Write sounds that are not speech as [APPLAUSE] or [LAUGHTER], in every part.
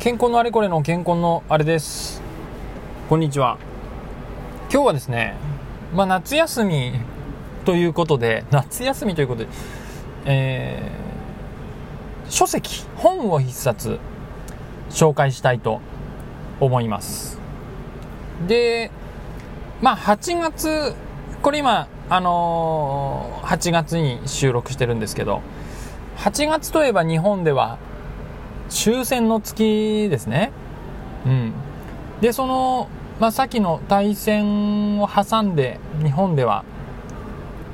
健康のあれこれの健康のあれです。こんにちは。今日はですねまあ夏休みということで夏休みということでえー、書籍本を一冊紹介したいと思います。でまあ8月これ今あのー、8月に収録してるんですけど8月といえば日本では終戦の月ですね。うん。で、その、まあ、先の大戦を挟んで、日本では、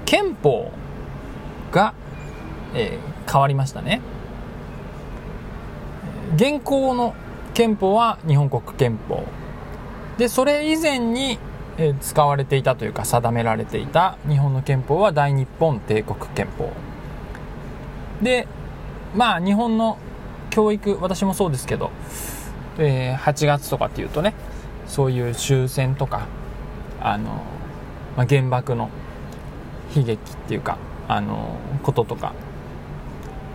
憲法が、えー、変わりましたね。現行の憲法は日本国憲法。で、それ以前に、えー、使われていたというか定められていた日本の憲法は大日本帝国憲法。で、まあ日本の教育私もそうですけど、えー、8月とかっていうとねそういう終戦とかあの、まあ、原爆の悲劇っていうかあのこととか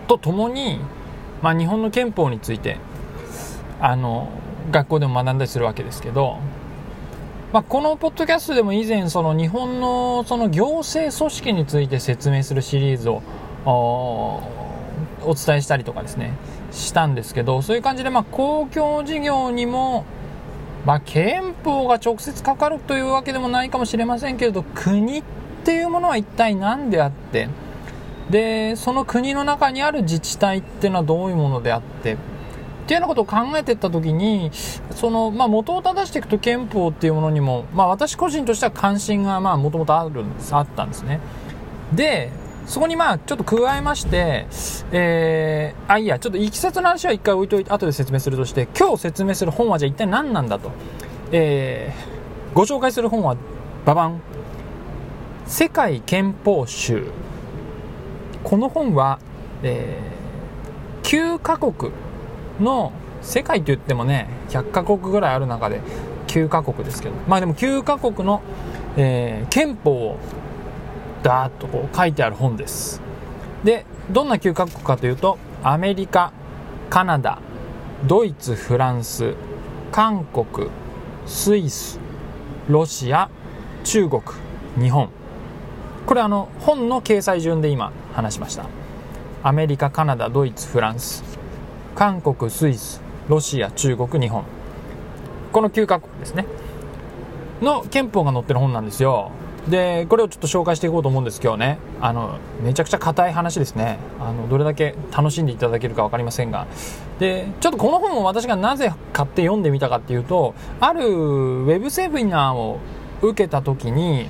とともに、まあ、日本の憲法についてあの学校でも学んだりするわけですけど、まあ、このポッドキャストでも以前その日本のその行政組織について説明するシリーズをお伝えしたりとかですね。したんですけどそういう感じでまあ公共事業にもまあ、憲法が直接かかるというわけでもないかもしれませんけれど国っていうものは一体何であってでその国の中にある自治体っていうのはどういうものであってっていうようなことを考えていった時にその、まあ、元を正していくと憲法っていうものにも、まあ、私個人としては関心がもともとあるんですあったんですね。でそこにまあちょっと加えまして、えー、あ、いや、ちょっといきさつの話は一回置いといて、後で説明するとして、今日説明する本はじゃあ一体何なんだと。えー、ご紹介する本は、ババン。世界憲法集。この本は、えー、9カ国の、世界と言ってもね、100カ国ぐらいある中で、9カ国ですけど、まあでも9カ国の、えー、憲法をダーッとこう書いてある本です。でどんな9カ国かというとアメリカカナダドイツフランス韓国スイスロシア中国日本。これあの本の掲載順で今話しました。アメリカカナダドイツフランス韓国スイスロシア中国日本。この9カ国ですね。の憲法が載ってる本なんですよ。でこれをちょっと紹介していこうと思うんです今日ね。あのめちゃくちゃ硬い話ですね。あのどれだけ楽しんでいただけるか分かりませんが。でちょっとこの本を私がなぜ買って読んでみたかっていうとあるウェブセミナーを受けた時に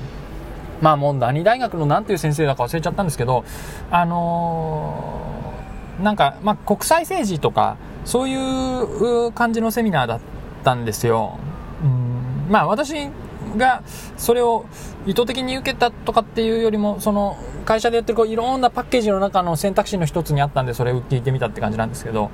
まあもう何大学の何ていう先生だか忘れちゃったんですけどあのー、なんか、まあ、国際政治とかそういう感じのセミナーだったんですよ。うんまあ私がそれを意図的に受けたとかっていうよりもその会社でやってるこういろんなパッケージの中の選択肢の一つにあったんでそれを聞いてみたって感じなんですけど。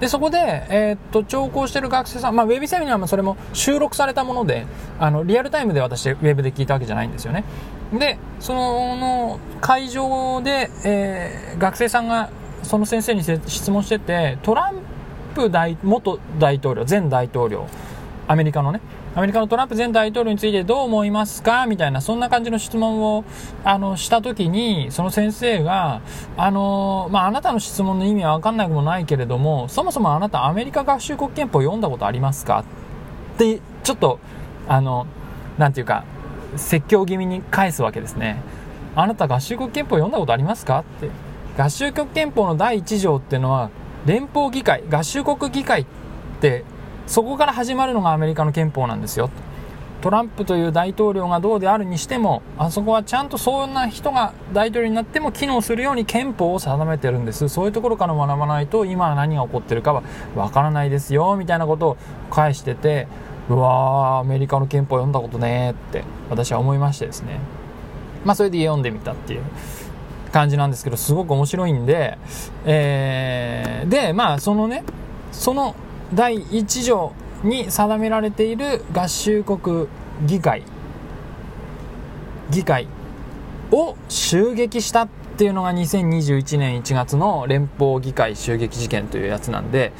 でそこで、えー、っと聴講してる学生さん、まあ、ウェブセミナーもそれも収録されたものであのリアルタイムで私ウェブで聞いたわけじゃないんですよね。でその会場で、えー、学生さんがその先生に質問しててトランプ大元大統領前大統領アメリカのねアメリカのトランプ前大統領についてどう思いますか？みたいな、そんな感じの質問を、あの、したときに、その先生が、あの、まあ、あなたの質問の意味はわかんなくもないけれども、そもそもあなたアメリカ合衆国憲法読んだことありますか？って、ちょっと、あの、なんていうか、説教気味に返すわけですね。あなた合衆国憲法読んだことありますか？って。合衆国憲法の第1条っていうのは、連邦議会、合衆国議会ってそこから始まるのがアメリカの憲法なんですよ。トランプという大統領がどうであるにしてもあそこはちゃんとそんな人が大統領になっても機能するように憲法を定めてるんです。そういうところから学ばないと今何が起こってるかはわからないですよみたいなことを返しててうわーアメリカの憲法読んだことねって私は思いましてですね。まあそれで読んでみたっていう。感じなんですけどすごく面白いんで、えー、でまあそのねその第1条に定められている合衆国議会。議会を襲撃したっていうのが2021年1月の連邦議会襲撃事件というやつなんで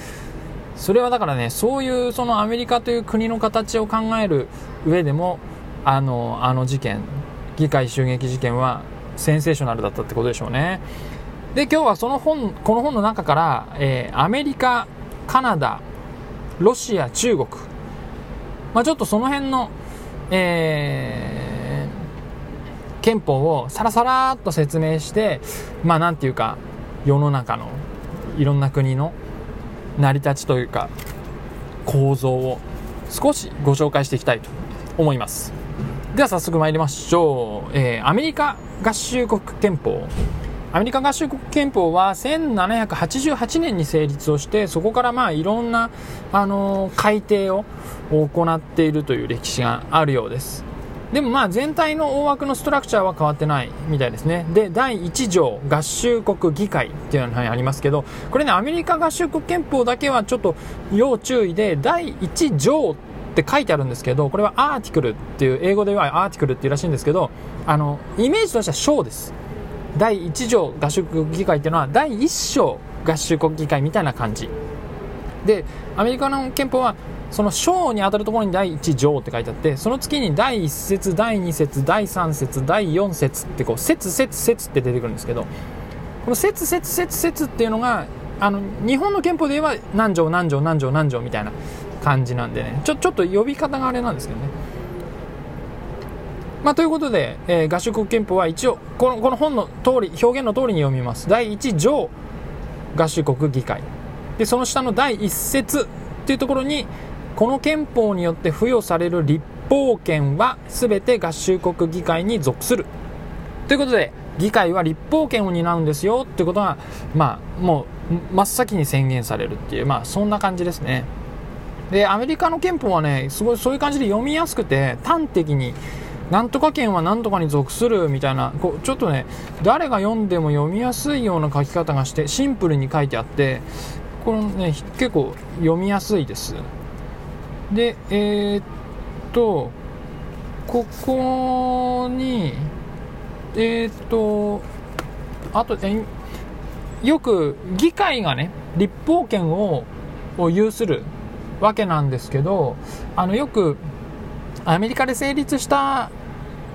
それはだからねそういうそのアメリカという国の形を考える上でもあのあの事件議会襲撃事件はセンセーショナルだったってことでしょうね。で今日はその本この本の中から、えー、アメリカカナダロシア中国、まあ、ちょっとその辺の、えー、憲法をさらさらっと説明してまあなんていうか世の中のいろんな国の成り立ちというか構造を少しご紹介していきたいと思います。では早速参りましょう、えー、アメリカ合衆国憲法。アメリカ合衆国憲法は1788年に成立をしてそこからまあいろんな、あのー、改定を行っているという歴史があるようですでもまあ全体の大枠のストラクチャーは変わってないみたいですね。で、第1条合衆国議会っていうのがありますけど、これね、アメリカ合衆国憲法だけはちょっと要注意で、第1条って書いてあるんですけど、これはアーティクルっていう、英語ではアーティクルっていうらしいんですけど、あの、イメージとしては章です。第1条合衆国議会っていうのは、第1章合衆国議会みたいな感じ。で、アメリカの憲法はその章に当たるところに第1条って書いてあってその次に第1節第2節第3節第4節ってこう節節節って出てくるんですけどこの節節節節っていうのがあの日本の憲法で言えば何条何条何条何条みたいな感じなんでねちょちょっと呼び方があれなんですけどねまあ、ということで、えー、合衆国憲法は一応このこの本の通り表現の通りに読みます。第1条合衆国議会。でその下の第1節っていうところにこの憲法によって付与される立法権は全て合衆国議会に属する。ということで議会は立法権を担うんですよっていうことがまあもう真っ先に宣言されるっていうまあそんな感じですね。でアメリカの憲法はねすごいそういう感じで読みやすくて端的になんとか県はなんとかに属するみたいなこうちょっとね誰が読んでも読みやすいような書き方がしてシンプルに書いてあってこれね結構読みやすいです。で、えー、っと、ここに、えー、っと、あと、えよく議会がね、立法権を有するわけなんですけど、あの、よく、アメリカで成立した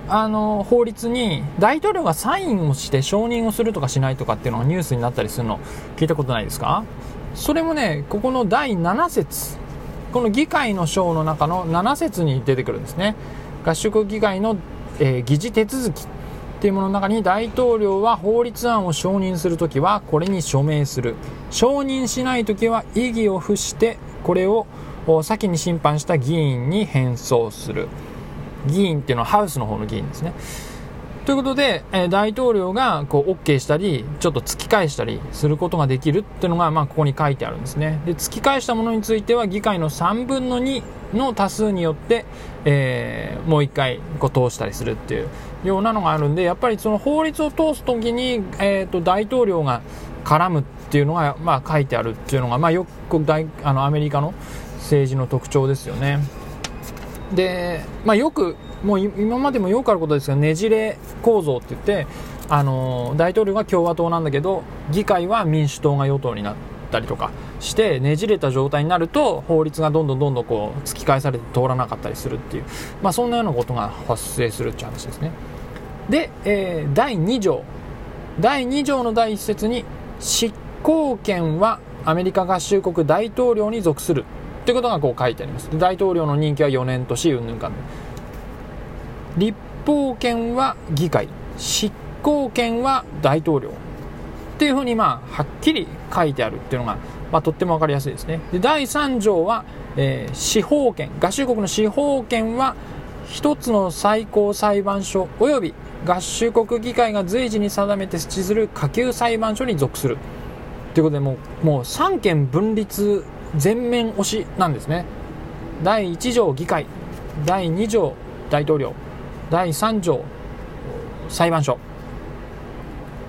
あの法律に大統領がサインをして承認をするとかしないとかっていうのがニュースになったりするの聞いたことないですか？それもねここの第7節この議会の章の中の7節に出てくるんですね。合衆議会の、えー、議事手続きっていうものの中に大統領は法律案を承認するときはこれに署名する。承認しないときは異議を付してこれを先に審判した議員に返送する。議員っていうのはハウスの方の議員ですねということで、え大統領がこう OK したり、ちょっと突き返したりすることができるっていうのが、まあ、ここに書いてあるんですね。で、突き返したものについては、議会の3分の2の多数によって、えー、もう一回こう通したりするっていうようなのがあるんで、やっぱりその法律を通すときに、えっ、ー、と、大統領が絡むっていうのが、まあ、書いてあるっていうのが、まあ、よくあのアメリカの政治の特徴ですよね。で、まあ、よくもう今までもよくあることですがねじれ構造って言ってあの大統領が共和党なんだけど議会は民主党が与党になったりとかしてねじれた状態になると法律がどんどんどんどんこう突き返されて通らなかったりするっていう、まあ、そんなようなことが発生するっていう話ですね。で、えー、第2条。第2条の第1節に執行権はアメリカ合衆国大統領に属する。ということがこう書いてあります。大統領の任期は4年としうんぬんかん立法権は議会。執行権は大統領。っていうふうにまあはっきり書いてあるっていうのが、まあ、とっても分かりやすいですね。で第3条は、えー、司法権合衆国の司法権は一つの最高裁判所及び合衆国議会が随時に定めて設置する下級裁判所に属する。ということでもうもう三権分立全面推しなんですね。第1条議会第2条大統領第3条裁判所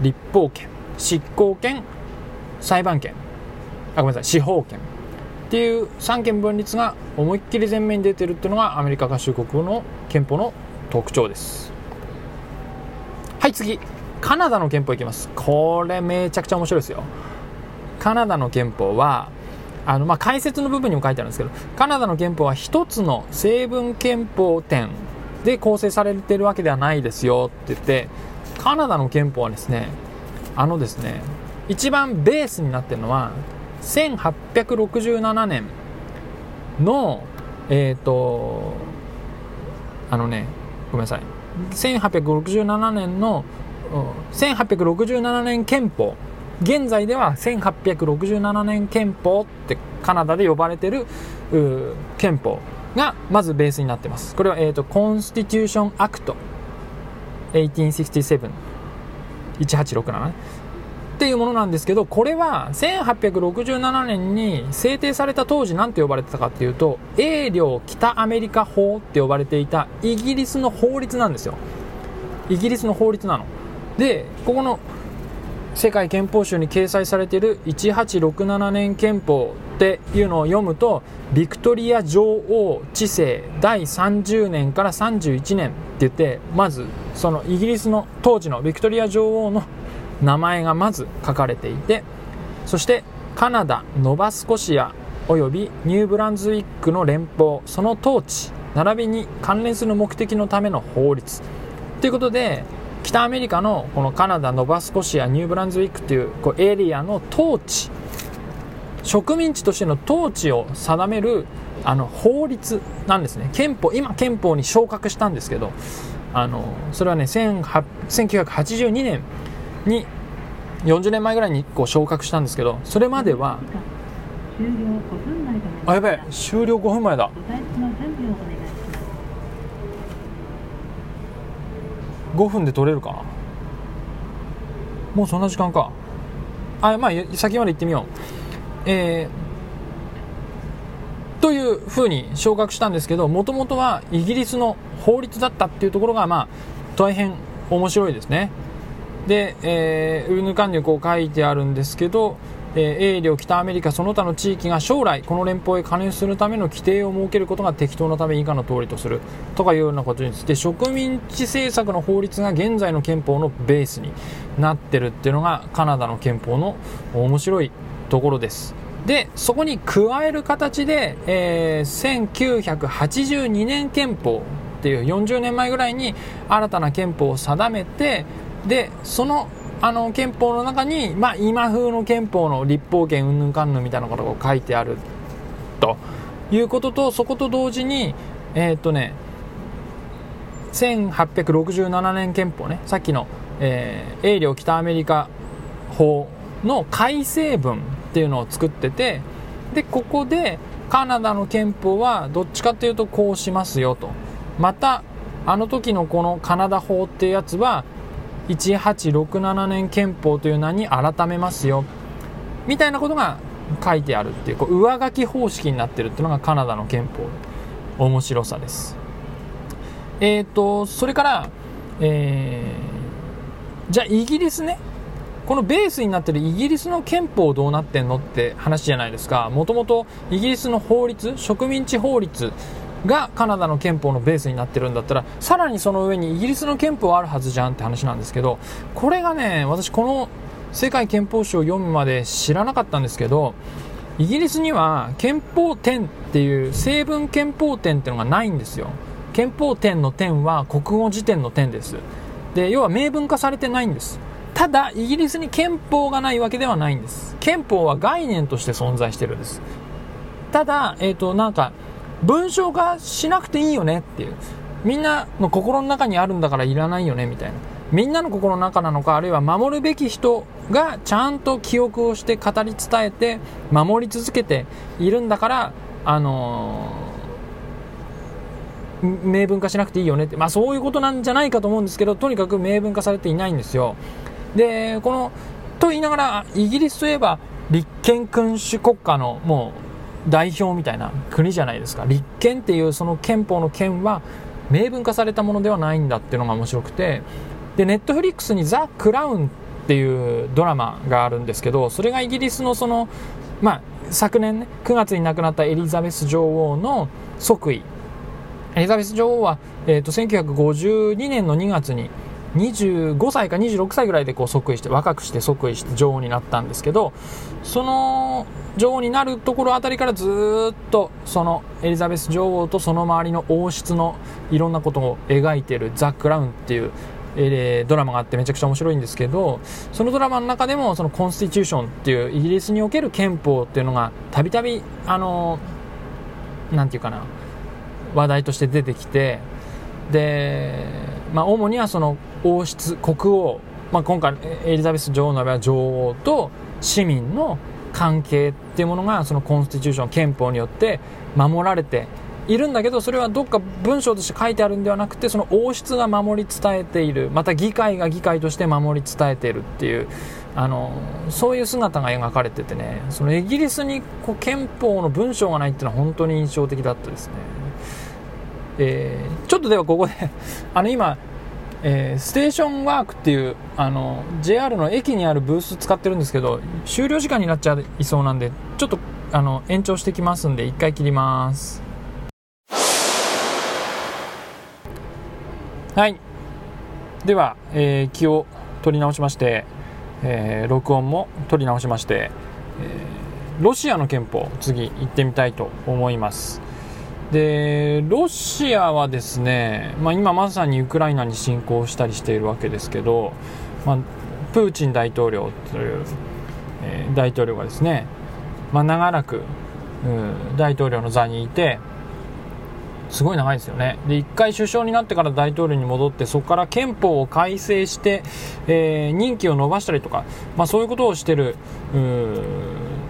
立法権執行権裁判権あごめんなさい司法権。っていう三権分立が思いっきり前面に出てるっていうのがアメリカ合衆国の憲法の特徴です。はい次。カナダの憲法いきます。これめちゃくちゃ面白いですよ。カナダの憲法はあの、まあ、解説の部分にも書いてあるんですけど、カナダの憲法は一つの成分憲法点で構成されてるわけではないですよって言って、カナダの憲法はですね、あのですね、一番ベースになってるのは、1867年の、えっ、ー、と、あのね、ごめんなさい。1867年の、1867年憲法。現在では1867年憲法ってカナダで呼ばれてる憲法がまずベースになってます。これは、えっ、ー、と、Constitution Act 1867 1867っていうものなんですけど、これは1867年に制定された当時何て呼ばれてたかっていうと、英領北アメリカ法って呼ばれていたイギリスの法律なんですよ。イギリスの法律なの。で、ここの世界憲法集に掲載されている1867年憲法っていうのを読むと、ビクトリア女王治世第30年から31年って言って、まずそのイギリスの当時のビクトリア女王の名前がまず書かれていてそしてカナダノバスコシアおよびニューブランズウィックの連邦その統治並びに関連する目的のための法律ということで北アメリカのこのカナダノバスコシアニューブランズウィックというこうエリアの統治植民地としての統治を定めるあの法律なんですね。憲法今憲法に昇格したんですけどあのそれはね1982年に40年前ぐらいにこう昇格したんですけどそれまではあやべえ終了5分前だ5分で取れるか？もうそんな時間か。あまあ先まで行ってみよう。えー、というふうに昇格したんですけどもともとはイギリスの法律だったっていうところがまあ大変面白いですね。で、えー、ウルヌ管理をこう書いてあるんですけど、えー、英領北アメリカその他の地域が将来この連邦へ加入するための規定を設けることが適当なため以下の通りとするとかいうようなことについて植民地政策の法律が現在の憲法のベースになってるっていうのがカナダの憲法の面白いところです。でそこに加える形で、えー、1982年憲法っていう40年前ぐらいに新たな憲法を定めてでそのあの憲法の中に、まあ、今風の憲法の立法権うんぬんかんぬんみたいなことが書いてあると。いうこととそこと同時にえー、っとね1867年憲法ね。さっきの、えー、英領北アメリカ法の改正文っていうのを作っててでここでカナダの憲法はどっちかっていうとこうしますよと。またあの時のこのカナダ法っていうやつは1867年憲法という名に改めますよ。みたいなことが書いてあるっていうこう上書き方式になってるっていうのがカナダの憲法の面白さです。えっ、ー、とそれからえー、じゃあイギリスね。このベースになってるイギリスの憲法どうなってんのって話じゃないですか。もともとイギリスの法律植民地法律がカナダの憲法のベースになってるんだったらさらにその上にイギリスの憲法あるはずじゃんって話なんですけどこれがね私この世界憲法史を読むまで知らなかったんですけどイギリスには憲法典っていう成文憲法典っていうのがないんですよ。憲法典の典は国語辞典の典です。で要は明文化されてないんです。ただイギリスに憲法がないわけではないんです。憲法は概念として存在してるんです。ただえっ、ー、となんか文章化しなくていいよねっていう。みんなの心の中にあるんだからいらないよねみたいな。みんなの心の中なのかあるいは守るべき人がちゃんと記憶をして語り伝えて守り続けているんだからあのー、明文化しなくていいよねって、まあ、そういうことなんじゃないかと思うんですけどとにかく明文化されていないんですよ。でこのと言いながらイギリスといえば立憲君主国家のもう代表みたいな国じゃないですか。立憲っていうその憲法の憲は明文化されたものではないんだっていうのが面白くて。でネットフリックスに「ザ・クラウン」っていうドラマがあるんですけどそれがイギリスのそのまあ昨年ね9月に亡くなったエリザベス女王の即位。エリザベス女王は、えーと、1952年の2月に25歳か26歳ぐらいでこう即位して若くして即位して女王になったんですけどその女王になるところあたりからずっとそのエリザベス女王とその周りの王室のいろんなことを描いてる「ザ・クラウン」っていうえ、ドラマがあってめちゃくちゃ面白いんですけどそのドラマの中でもそのコンスティチューションっていうイギリスにおける憲法っていうのがたびたびあのなんていうかな話題として出てきてで、まあ、主にはその王室国王、まあ、今回エリザベス女王の場合は女王と市民の関係っていうものがそのコンスティチューション憲法によって守られているんだけどそれはどっか文章として書いてあるんではなくてその王室が守り伝えているまた議会が議会として守り伝えているっていうあのそういう姿が描かれててねそのイギリスにこう憲法の文章がないっていうのは本当に印象的だったですね、えー、ちょっとではここであの今えー、ステーションワークっていうあの JR の駅にあるブース使ってるんですけど終了時間になっちゃいそうなんでちょっとあの延長してきますんで1回切ります。はい。では、えー、気を取り直しまして、えー、録音も取り直しまして、えー、ロシアの憲法次行ってみたいと思います。でロシアはですね、まあ、今まさにウクライナに侵攻したりしているわけですけど、まあ、プーチン大統領という、えー、大統領がですね、まあ、長らく大統領の座にいてすごい長いですよね。で、一回首相になってから大統領に戻って、そこから憲法を改正して、えー、任期を延ばしたりとか、まあそういうことをしている、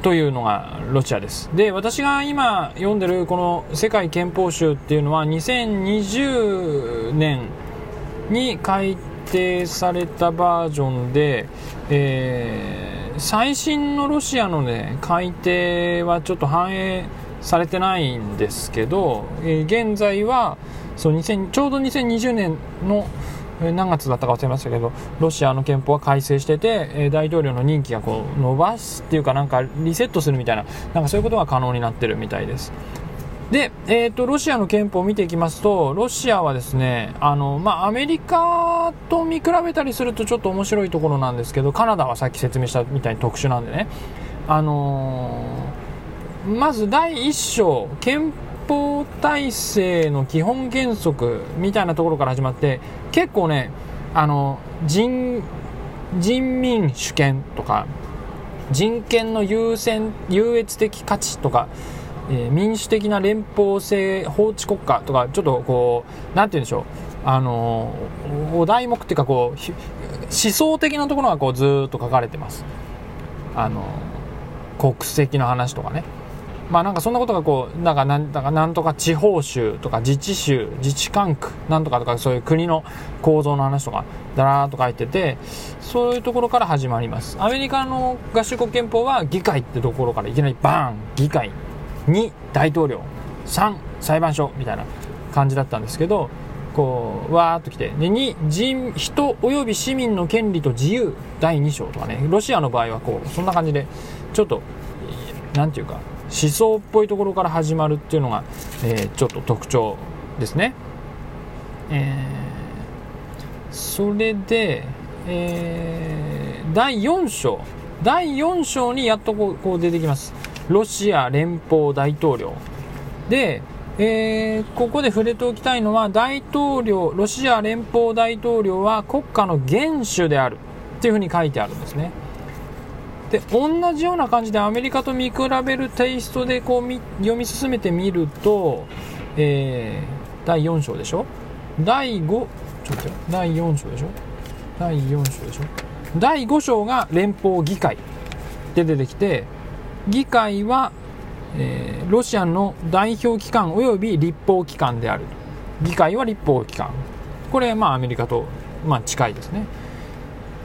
というのがロシアです。で、私が今読んでるこの世界憲法集っていうのは2020年に改定されたバージョンで、えー、最新のロシアのね、改定はちょっと反映されてないんですけど、えー、現在はそう2000ちょうど2020年の何月だったか忘れましたけどロシアの憲法は改正してて、大統領の任期がこう伸ばすっていうかなんかリセットするみたいななんかそういうことが可能になってるみたいです。で、えーと、ロシアの憲法を見ていきますとロシアはですねあの、まあ、アメリカと見比べたりするとちょっと面白いところなんですけどカナダはさっき説明したみたいに特殊なんでね。あのーまず第1章憲法体制の基本原則みたいなところから始まって結構ねあの人人民主権とか人権の優先優越的価値とか、えー、民主的な連邦制法治国家とかちょっとこう何て言うんでしょうあのお題目っていうかこう思想的なところがこうずっと書かれてます。あの国籍の話とかね。まあなんかそんなことがこう、なんかなんだかなんとか地方州とか自治州、自治管区なんとかとかそういう国の構造の話とかだらーっと書いてて、そういうところから始まります。アメリカの合衆国憲法は議会ってところからいきなりバーン議会2大統領3裁判所みたいな感じだったんですけど、こう、わーっと来て。で、2、人、人及び市民の権利と自由第2章とかね、ロシアの場合はこう、そんな感じで、ちょっと、なんていうか、思想っぽいところから始まるっていうのが、えー、ちょっと特徴ですね。えー、それで、えー、第4章。第4章にやっとこうこう出てきます。ロシア連邦大統領。で、えー、ここで触れておきたいのは、大統領、ロシア連邦大統領は国家の元首であるっていうふうに書いてあるんですね。で同じような感じでアメリカと見比べるテイストでこう読み進めてみると、えー、第4章でしょ？第5ちょっと第4章でしょ？第4章でしょ？第5章が連邦議会で出てきて議会は、えー、ロシアの代表機関及び立法機関である。議会は立法機関。これまあアメリカと、まあ、近いですね。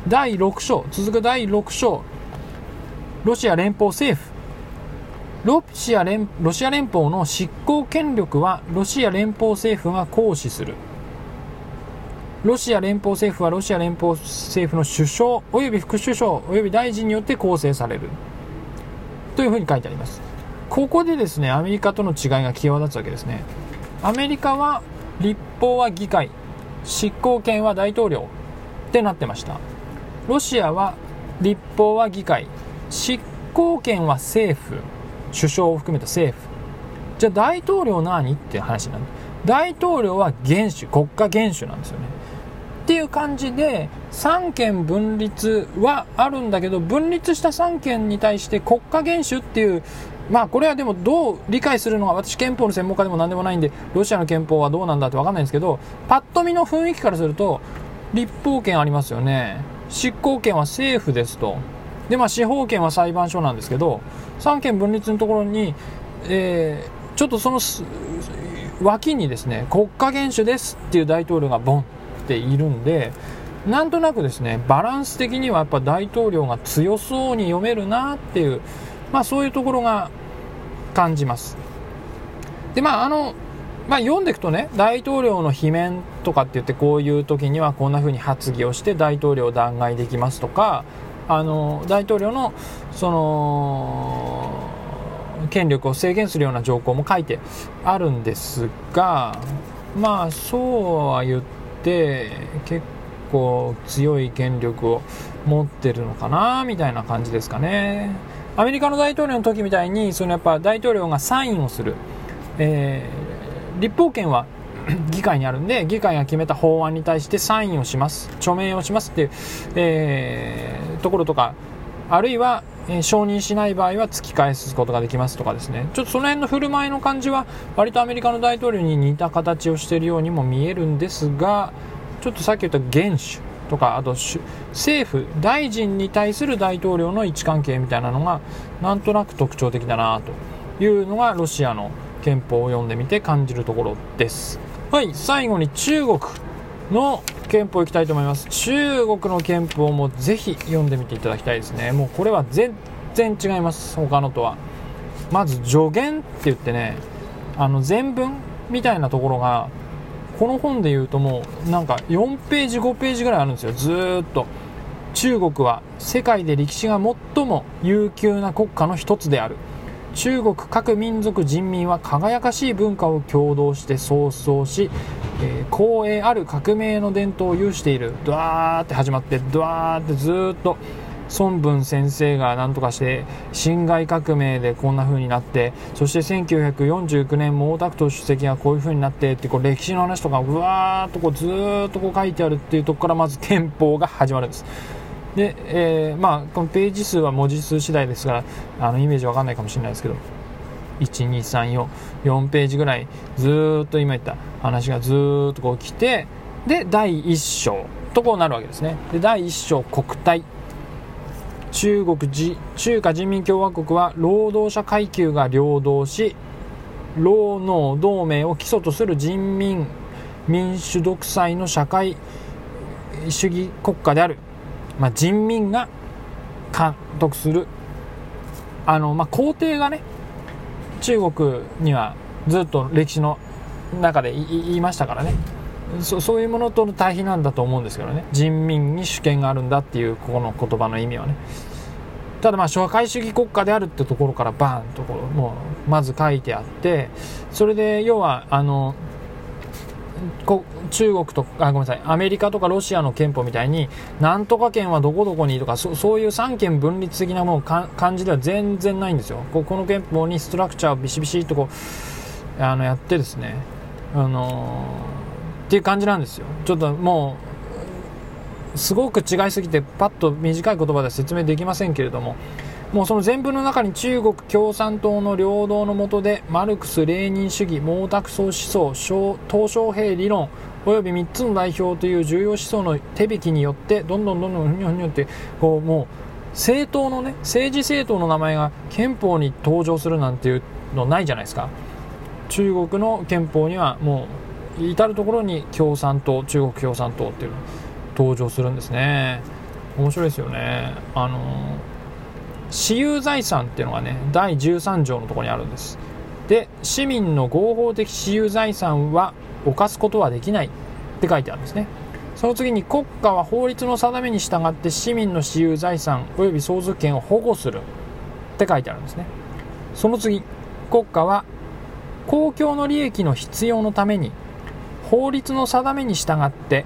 第6章。続く第6章。ロシア連邦政府。ロシア連ロシア連邦の執行権力はロシア連邦政府が行使する。ロシア連邦政府はロシア連邦政府の首相及び副首相及び大臣によって構成される。というふうに書いてあります。ここでですねアメリカとの違いが際立つわけですね。アメリカは立法は議会執行権は大統領ってなってました。ロシアは立法は議会。執行権は政府首相を含めた政府。じゃあ大統領何って話なんで大統領は元首国家元首なんですよね。っていう感じで三権分立はあるんだけど分立した三権に対して国家元首っていうまあこれはでもどう理解するのが私憲法の専門家でも何でもないんでロシアの憲法はどうなんだって分かんないんですけどパッと見の雰囲気からすると立法権ありますよね。執行権は政府ですと。でまあ司法権は裁判所なんですけど三権分立のところに、えー、ちょっとその脇にですね国家元首ですっていう大統領がボンっているんでなんとなくですねバランス的にはやっぱ大統領が強そうに読めるなっていう、まあ、そういうところが感じます。でまああのまあ、読んでいくとね大統領の罷免とかって言ってこういう時にはこんな風に発議をして大統領を弾劾できますとかあの大統領のその権力を制限するような条項も書いてあるんですがまあそうは言って結構強い権力を持ってるのかなみたいな感じですかね。アメリカの大統領の時みたいにそのやっぱ大統領がサインをする、えー、立法権は [CLEARS THROAT] 議会にあるんで議会が決めた法案に対してサインをします。署名をしますっていう、えー、ところとかあるいは、えー、承認しない場合は突き返すことができますとかですね。ちょっとその辺の振る舞いの感じは割とアメリカの大統領に似た形をしているようにも見えるんですがちょっとさっき言った元首とかあと政府大臣に対する大統領の位置関係みたいなのがなんとなく特徴的だなというのがロシアの憲法を読んでみて感じるところです。はい最後に中国の憲法いきたいと思います。中国の憲法もぜひ読んでみていただきたいですね。もうこれは全然違います他のとは。まず助言って言ってねあの全文みたいなところがこの本で言うともうなんか4ページ5ページぐらいあるんですよ。ずっと。中国は世界で歴史が最も悠久な国家の一つである。中国各民族人民は輝かしい文化を共同して創造し、えー、光栄ある革命の伝統を有しているドワーって始まってドワーってずっと孫文先生が何とかして辛亥革命でこんな風になってそして1949年毛沢東主席がこういう風になってってこう歴史の話とかうわーっとこうずっとこう書いてあるっていうところからまず憲法が始まるんです。で、えー、まあ、このページ数は文字数次第ですからあのイメージわかんないかもしれないですけど1234 4ページぐらいずっと今言った話がずっとこう来てで第1章とこうなるわけですね。で第1章国体。中国中華人民共和国は労働者階級が領導し労農同盟を基礎とする人民民主独裁の社会主義国家である。まあ、人民が監督する。あの、まあ、皇帝がね中国にはずっと歴史の中で言いましたからね。そそういうものとの対比なんだと思うんですけどね。人民に主権があるんだっていうここの言葉の意味はね。ただまあ社会主義国家であるってところからバーンところもうまず書いてあってそれで要はあのこ中国とあごめんなさい。アメリカとかロシアの憲法みたいになんとか県はどこどこにとかそういう三権分立的なもの感じでは全然ないんですよ。ここの憲法にストラクチャーをビシビシっとこうあのやってですね。あのー、っていう感じなんですよ。ちょっともうすごく違いすぎてパッと短い言葉で説明できませんけれども。もうその全文の中に中国共産党の領導の下でマルクス・レーニン主義毛沢東思想鄧小平理論および3つの代表という重要思想の手引きによってどんどんどんどんふにょふにょってこうもう政党のね政治政党の名前が憲法に登場するなんていうのないじゃないですか。中国の憲法にはもう至る所に共産党中国共産党っていうの登場するんですね。面白いですよね。あのー私有財産っていうのがね第13条のところにあるんです。で市民の合法的私有財産は犯すことはできない。って書いてあるんですね。その次に国家は法律の定めに従って市民の私有財産及び相続権を保護する。って書いてあるんですね。その次国家は公共の利益の必要のために法律の定めに従って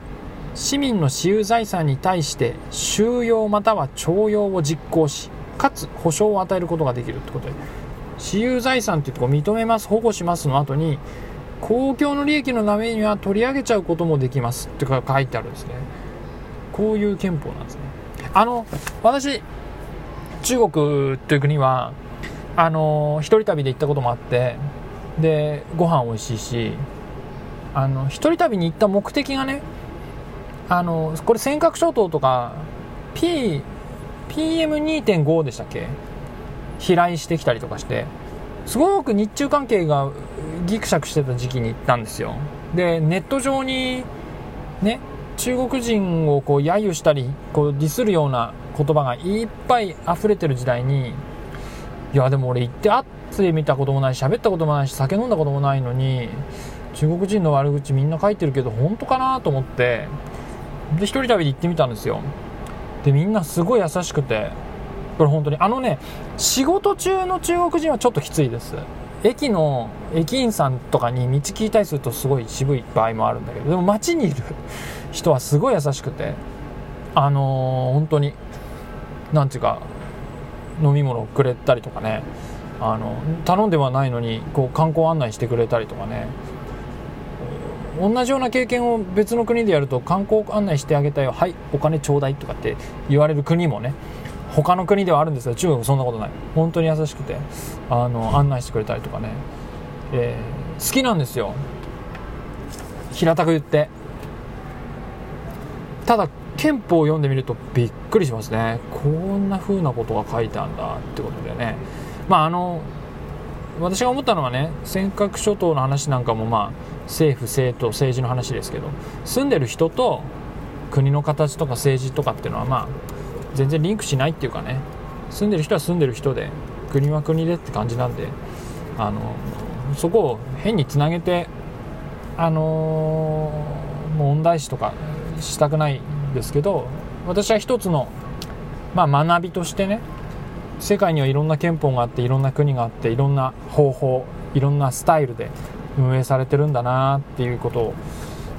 市民の私有財産に対して収容または徴用を実行しかつ保証を与えることができるってことで私有財産っていうとこ認めます保護しますの後に公共の利益のためには取り上げちゃうこともできますって書いてあるんですね。こういう憲法なんですね。あの私中国という国はあの一人旅で行ったこともあってでご飯美味しいしあの一人旅に行った目的がねあのこれ尖閣諸島とか P PM2.5 でしたっけ？飛来してきたりとかして。すごく日中関係がギクシャクしてた時期に行ったんですよ。でネット上にね中国人をこう揶揄したりこうディスるような言葉がいっぱい溢れてる時代にいやでも俺行って会ってみたこともないし喋ったこともないし酒飲んだこともないのに中国人の悪口みんな書いてるけど本当かなと思って。で一人旅で行ってみたんですよ。でみんなすごい優しくてこれ本当に。あのね仕事中の中国人はちょっときついです。駅の駅員さんとかに道聞いたりするとすごい渋い場合もあるんだけどでも街にいる [LAUGHS] 人はすごい優しくてあのー、本当に何ていうか飲み物をくれたりとかねあの頼んではないのにこう観光案内してくれたりとかね同じような経験を別の国でやると観光案内してあげたよはいお金ちょうだいとかって言われる国もね他の国ではあるんですが中国そんなことない。本当に優しくてあの案内してくれたりとかね、えー、好きなんですよ。平たく言って。ただ憲法を読んでみるとびっくりしますね。こんな風なことが書いてあるんだってことでね。まああの私が思ったのはね尖閣諸島の話なんかもまあ政府政党政治の話ですけど住んでる人と国の形とか政治とかっていうのはまあ全然リンクしないっていうかね住んでる人は住んでる人で国は国でって感じなんであのそこを変につなげてあの問題視とかしたくないんですけど私は一つの、まあ、学びとしてね世界にはいろんな憲法があっていろんな国があっていろんな方法いろんなスタイルで運営されてるんだなっていうことを、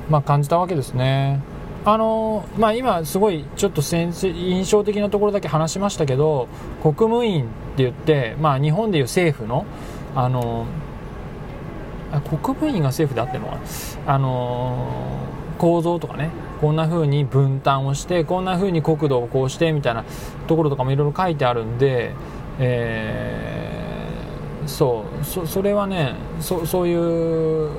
まあ、感じたわけですね。あのまあ、今、すごいちょっと印象的なところだけ話しましたけど国務院って言って、まあ、日本でいう政府のあのあ国務院が政府であってるのかあの構造とかねこんな風に分担をしてこんな風に国土をこうしてみたいなところとかもいろいろ書いてあるんで、えー、そうそそれはねそそういう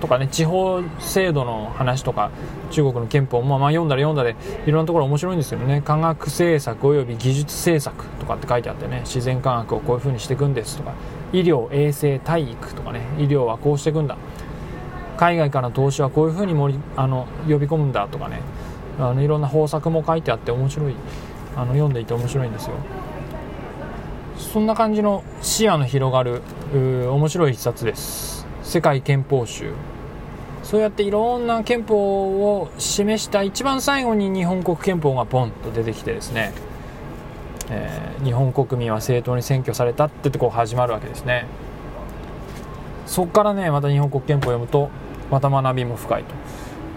とかね地方制度の話とか中国の憲法もまあ読んだら読んだでいろんなところ面白いんですけどね。科学政策および技術政策とかって書いてあってね自然科学をこういう風にしていくんですとか医療衛生体育とかね医療はこうしていくんだ。海外からの投資はこういう風に盛りあの呼び込むんだとかね。あのいろんな方策も書いてあって面白い。あの読んでいて面白いんですよ。そんな感じの視野の広がる面白い一冊です。世界憲法集。そうやっていろんな憲法を示した一番最後に日本国憲法がポンと出てきてですね、えー、日本国民は正当に選挙されたってとこ始まるわけですね。そこからねまた日本国憲法を読むとまた学びも深いと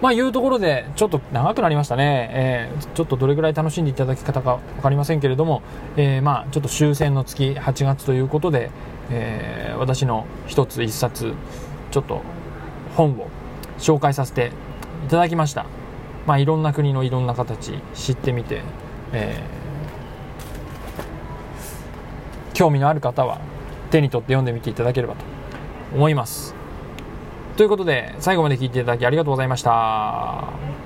まあいうところでちょっと長くなりましたね、えー、ちょっとどれぐらい楽しんでいただき方か分かりませんけれども、えー、まあちょっと終戦の月8月ということで、えー、私の一つ一冊ちょっと本を紹介させていただきました。まあ、いろんな国のいろんな形知ってみて、え、興味のある方は手に取って読んでみていただければと思います。ということで、最後まで聞いていただきありがとうございました。